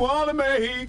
wanna make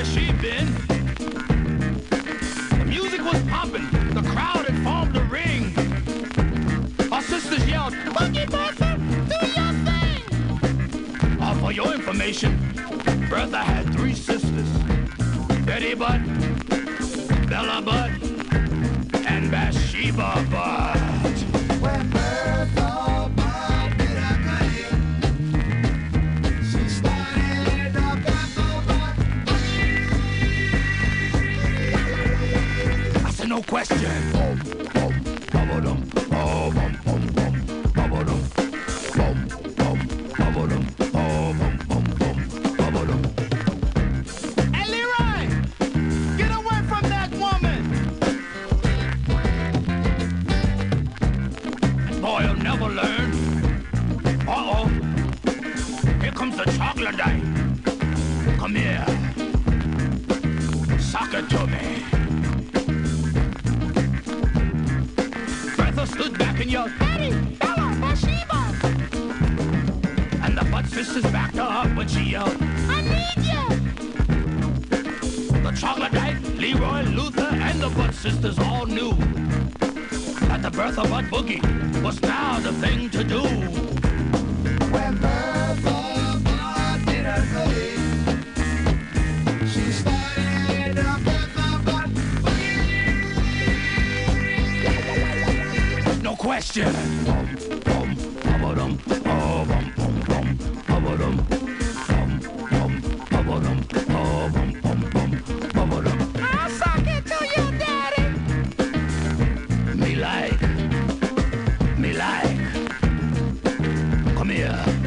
where she'd been. The music was pumping. The crowd had formed a ring. Our sisters yelled, Monkey Bertha, do your thing! Uh, for your information, Bertha had three sisters. Betty Butt, Bella Butt, and Bathsheba Butt. no question. Like. Come here,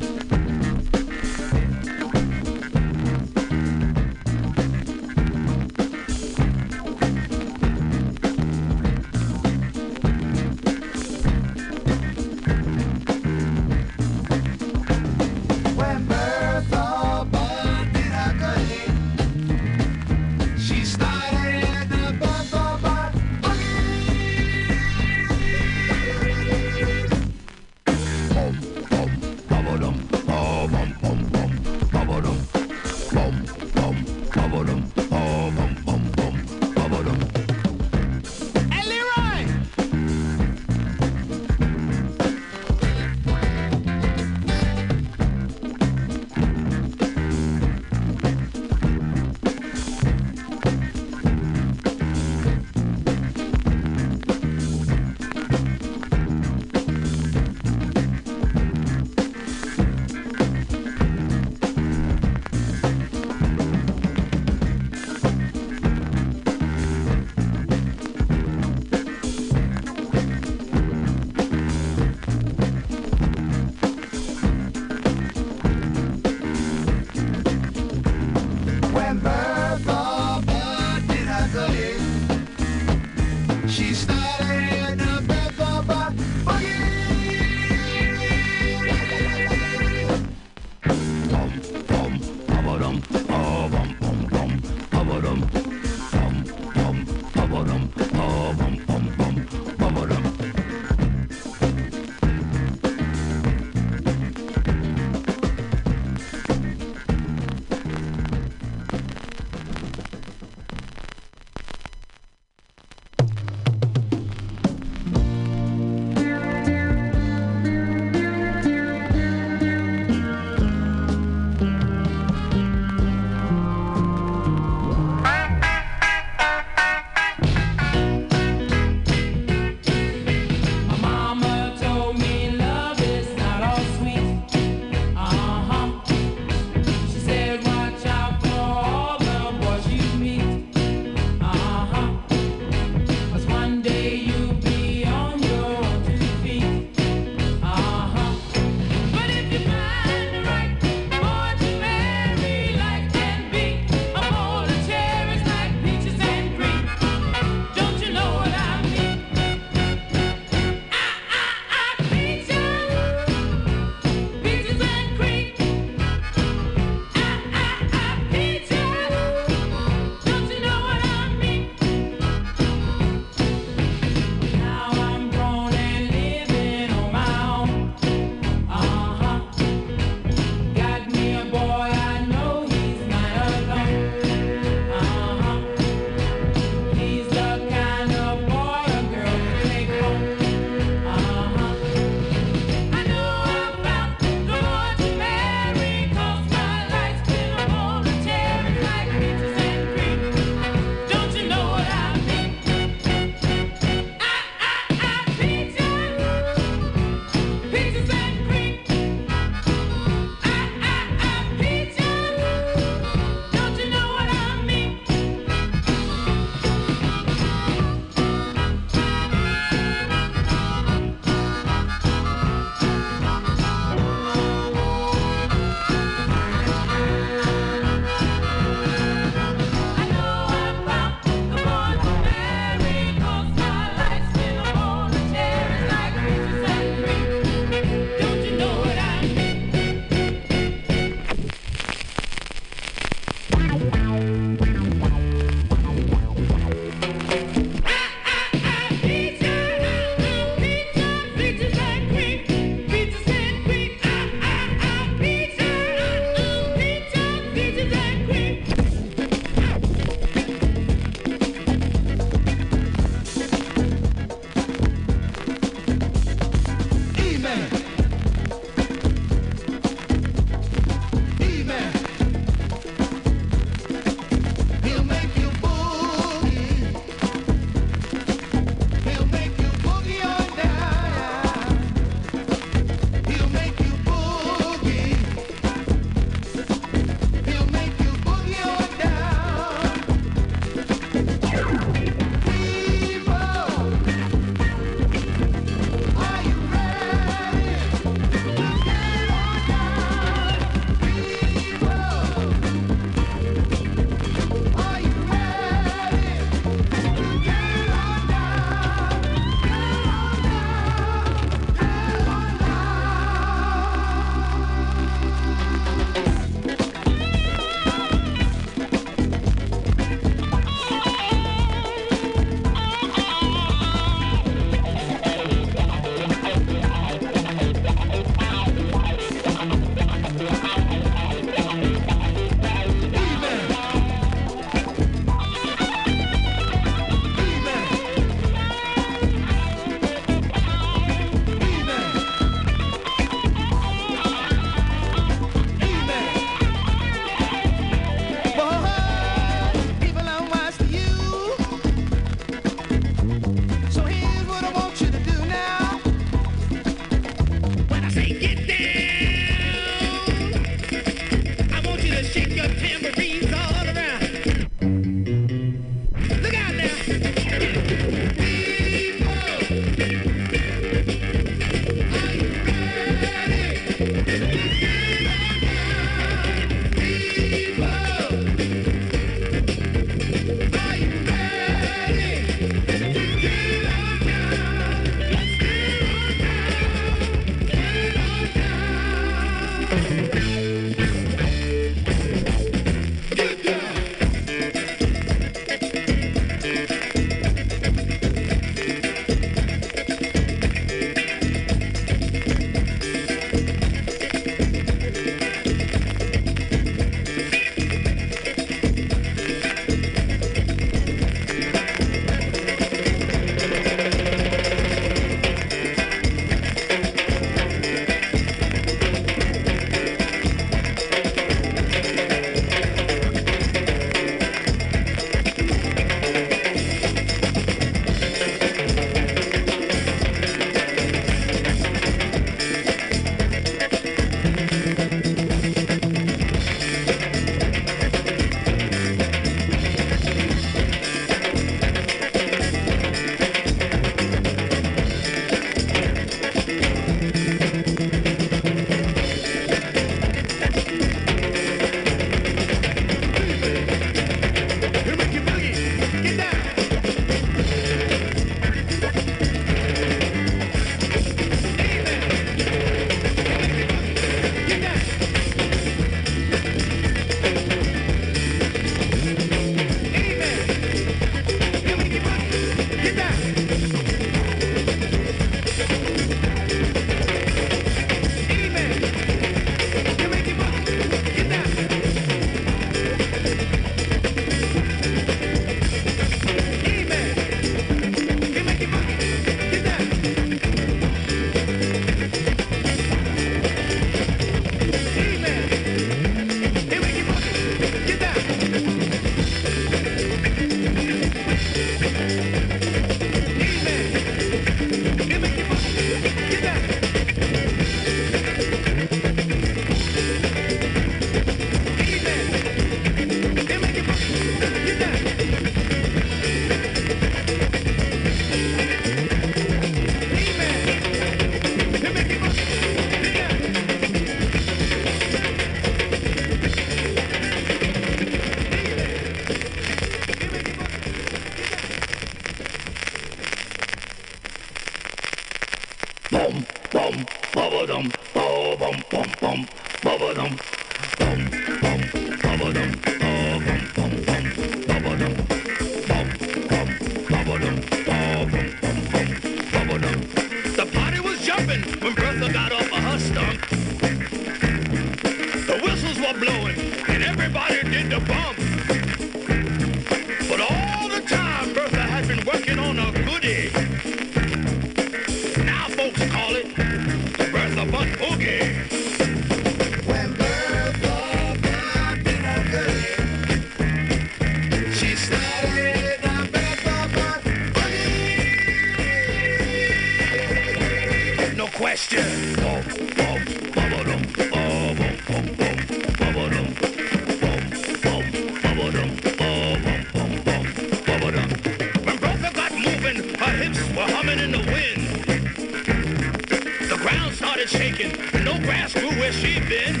head shaking. No grass grew where she'd been.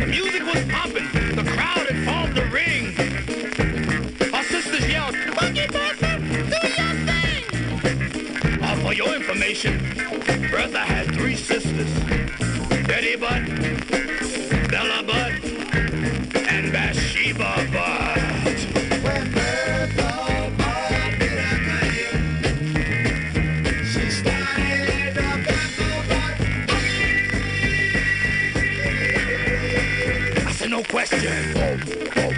The music was pumping. The crowd had formed a ring. Our sisters yelled, Boogie Bertha, do your thing! Uh, for your information, Bertha had three sisters. Betty Butt, question.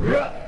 Name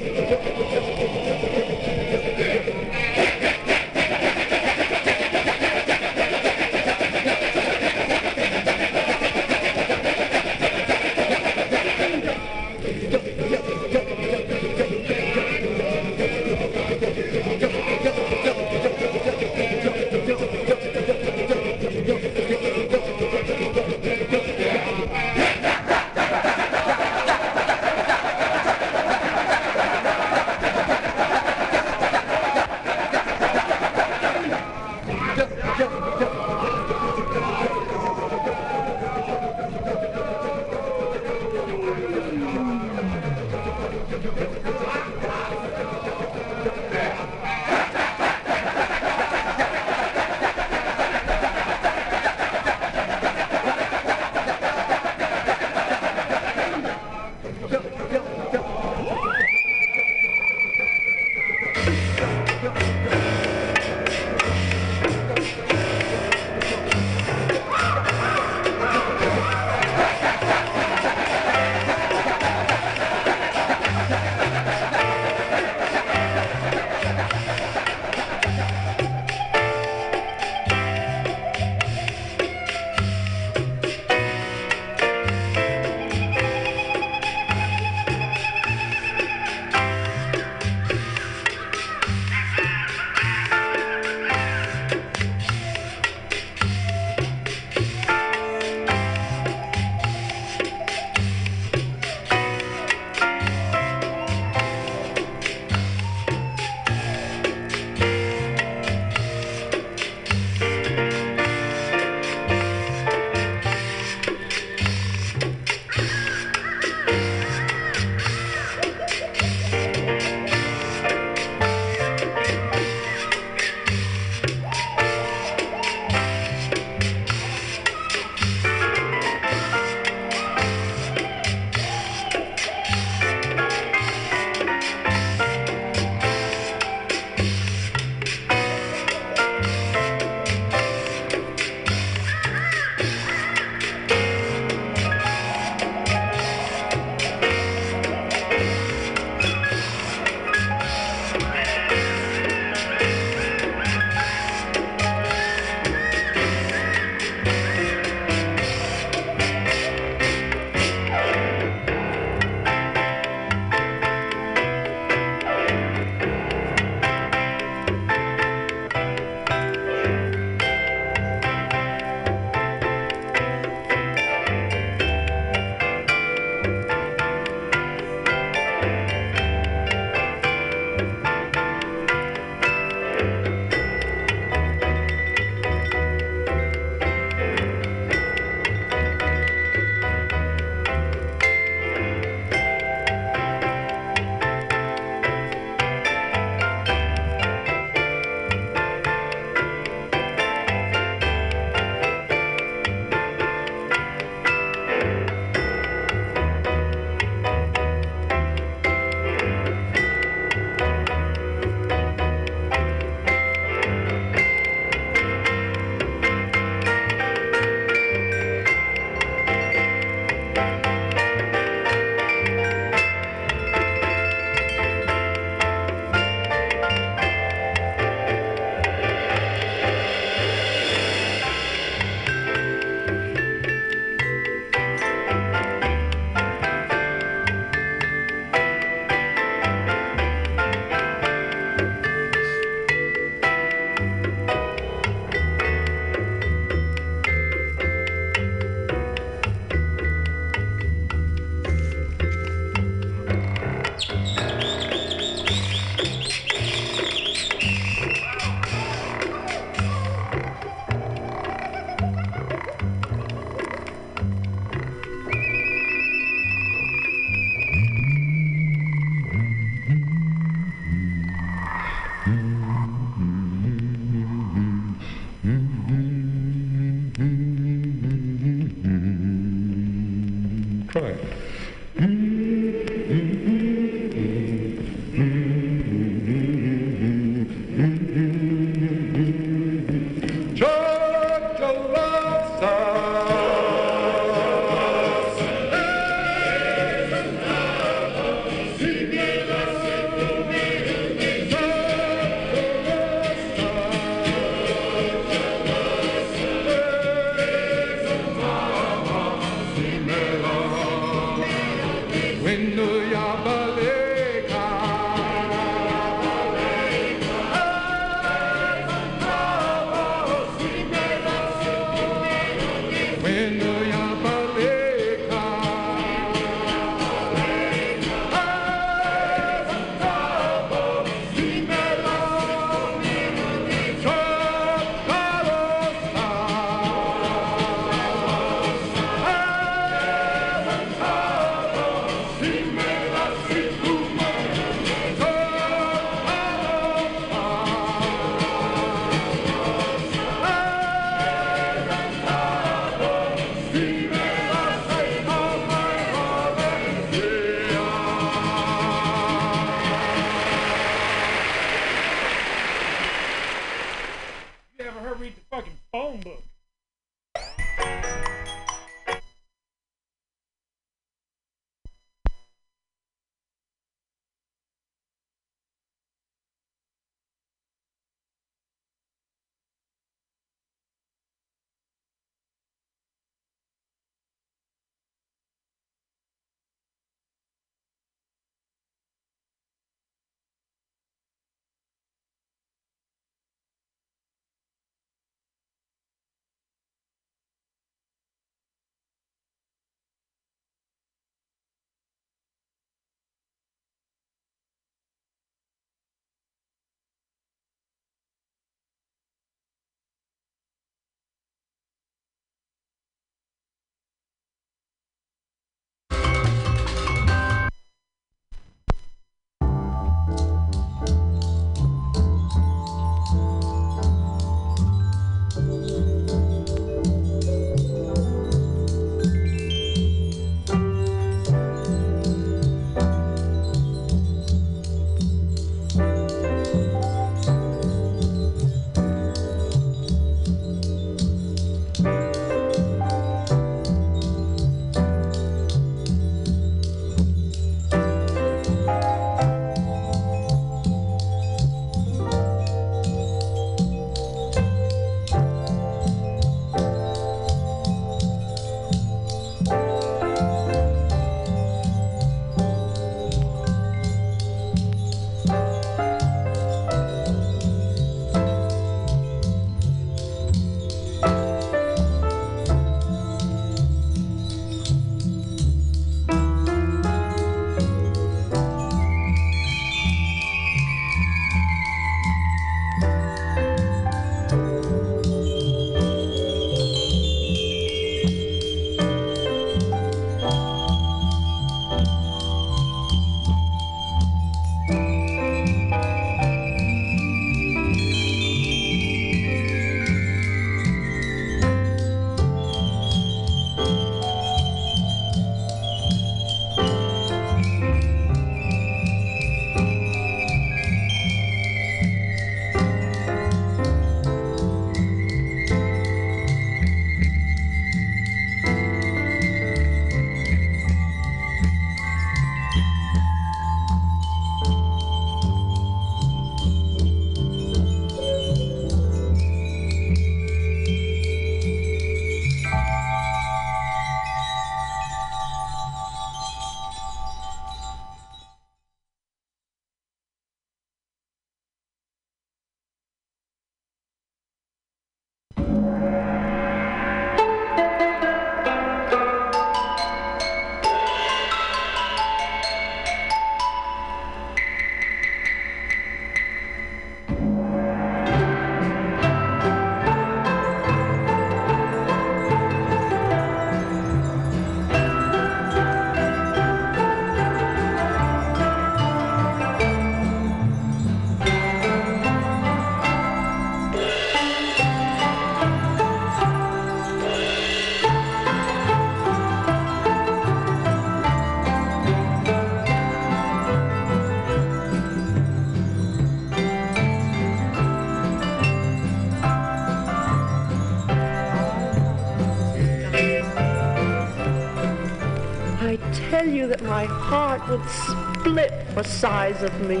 would split for size of me.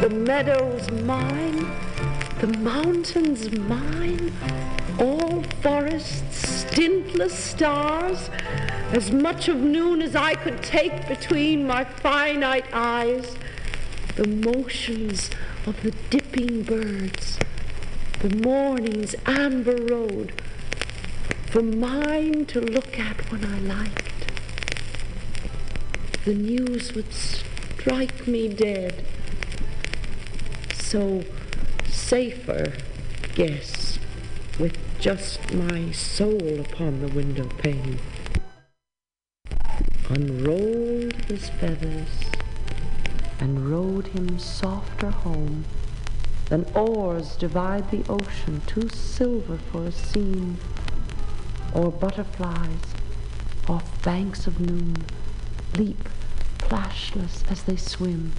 The meadows mine, the mountains mine, all forests, stintless stars, as much of noon as I could take between my finite eyes, the motions of the dipping birds, the morning's amber road, for mine to look at when I liked. The news would strike me dead. So safer, guess, with just my soul upon the window pane. Unrolled his feathers and rowed him softer home than oars divide the ocean, too silver for a seam, or butterflies off banks of noon leap plashless as they swim.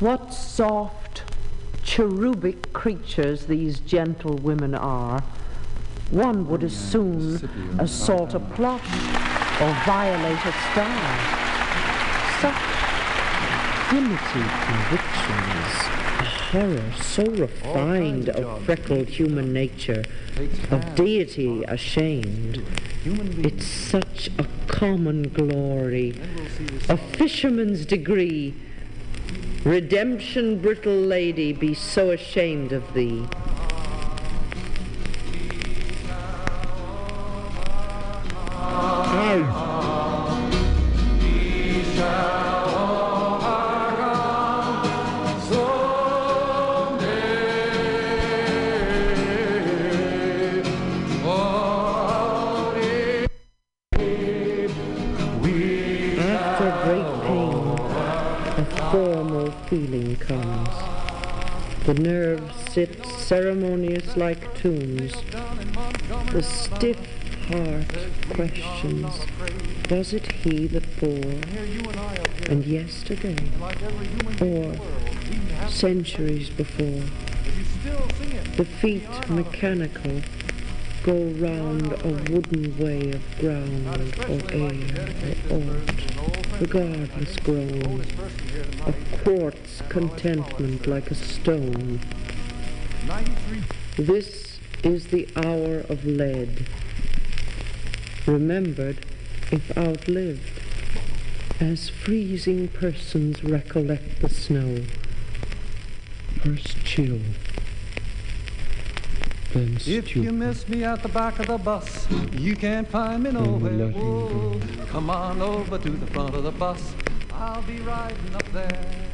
What soft, cherubic creatures these gentle women are. One would as soon assault a plush or violate a star. Such primitive convictions, a horror so refined of freckled human nature, of deity ashamed. It's such a common glory, a fisherman's degree. Redemption, brittle lady, be so ashamed of thee. Sit ceremonious like tombs. The stiff heart questions, was it he that bore? And yesterday? Or centuries before? The feet mechanical go round a wooden way of ground or air or aught, regardless grown, of quartz contentment like a stone. This is the hour of lead, remembered if outlived, as freezing persons recollect the snow. First chill, then If you miss me at the back of the bus, you can't find me nowhere. let him Whoa, come on over to the front of the bus. I'll be riding up there.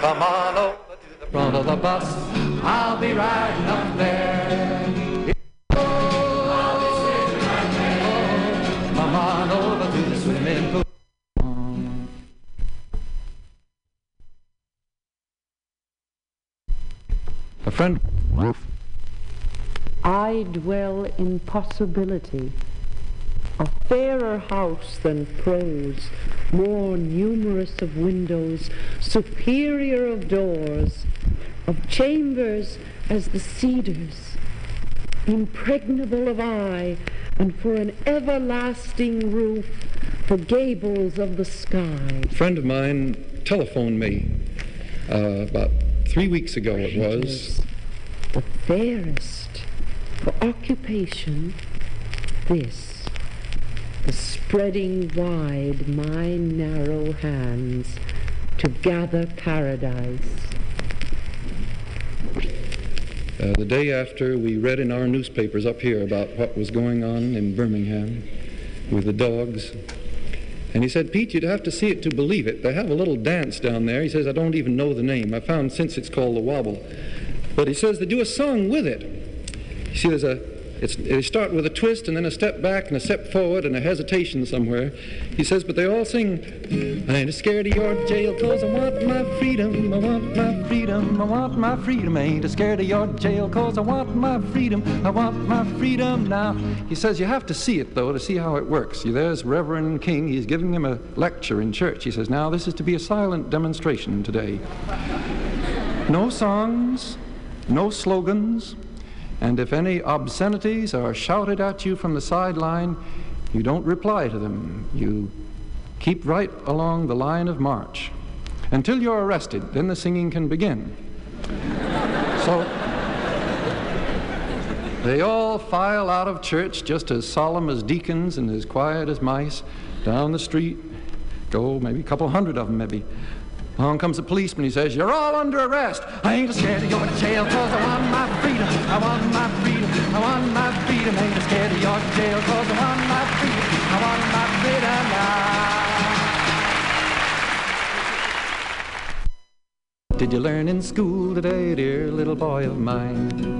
Come on over to the front of the bus. I'll be riding up there. Oh, come on over to the swimming pool. A friend. I dwell in possibility, a fairer house than prose, more numerous of windows, superior of doors, of chambers as the cedars, impregnable of eye, and for an everlasting roof, the gables of the sky. A friend of mine telephoned me uh, about three weeks ago, it was. the fairest for occupation this the spreading wide my narrow hands to gather paradise Uh, the day after, we read in our newspapers up here about what was going on in Birmingham with the dogs. And he said, Pete, you'd have to see it to believe it. They have a little dance down there. He says, I don't even know the name. I found since it's called the Wobble. But he says they do a song with it. You see, there's a, It's, they start with a twist and then a step back and a step forward and a hesitation somewhere. He says, but they all sing, I ain't scared of your jail cause I want my freedom, I want my freedom, I want my freedom. I ain't scared of your jail cause I want my freedom, I want my freedom now. He says, you have to see it though to see how it works. There's Reverend King, he's giving them a lecture in church. He says, now this is to be a silent demonstration today. No songs, no slogans, and if any obscenities are shouted at you from the sideline, you don't reply to them. You keep right along the line of march until you're arrested. Then the singing can begin. so they all file out of church just as solemn as deacons and as quiet as mice down the street. Go maybe a couple hundred of them, maybe. Along comes a policeman. He says, You're all under arrest. I ain't scared of your jail cause I want my freedom. I want my freedom. I want my freedom. I ain't scared of your jail cause I want my freedom. I want my freedom now. Did you learn in school today, dear little boy of mine?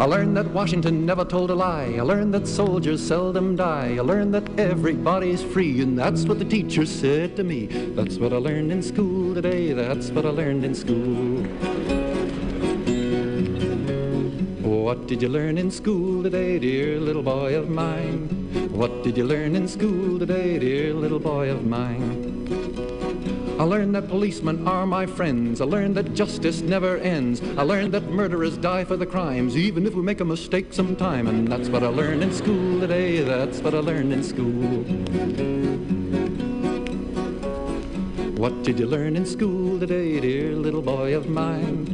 I learned that Washington never told a lie. I learned that soldiers seldom die. I learned that everybody's free, and that's what the teacher said to me. That's what I learned in school today. That's what I learned in school. What did you learn in school today, dear little boy of mine? What did you learn in school today, dear little boy of mine? I learned that policemen are my friends. I learned that justice never ends. I learned that murderers die for the crimes, even if we make a mistake sometime. And that's what I learned in school today. That's what I learned in school. What did you learn in school today, dear little boy of mine?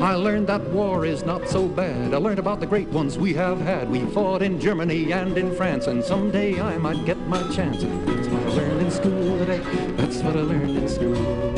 I learned that war is not so bad. I learned about the great ones we have had. We fought in Germany and in France, and someday I might get my chance. That's what I learned in school today. That's what I learned in school.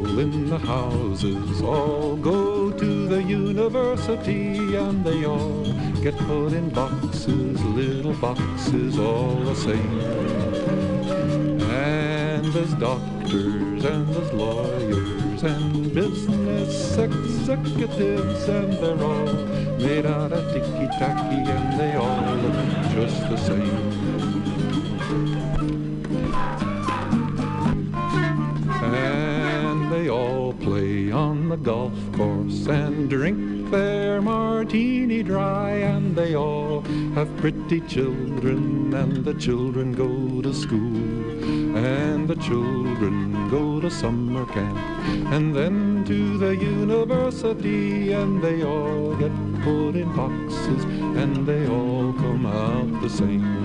in the houses all go to the university and they all get put in boxes, little boxes all the same. And there's doctors and there's lawyers and business executives and they're all made out of ticky-tacky and they all look just the same. And drink their martini dry. And they all have pretty children, and the children go to school. And the children go to summer camp, and then to the university. And they all get put in boxes, and they all come out the same.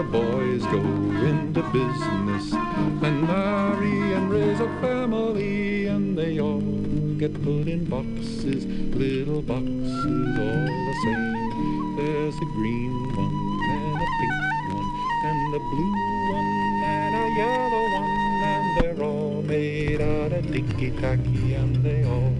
The boys go into business and marry and raise a family, and they all get put in boxes, little boxes all the same. There's a green one and a pink one and a blue one and a yellow one, and they're all made out of ticky-tacky, and they all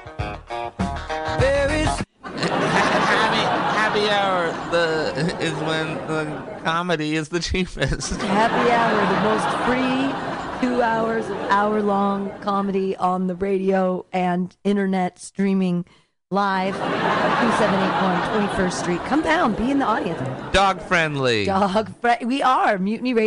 The is when the comedy is the cheapest. Happy Hour, the most free two hours of hour long comedy on the radio and internet streaming live. 2781 21st Street. Come down, be in the audience. Dog friendly. Dog, fri- we are Mutiny Radio.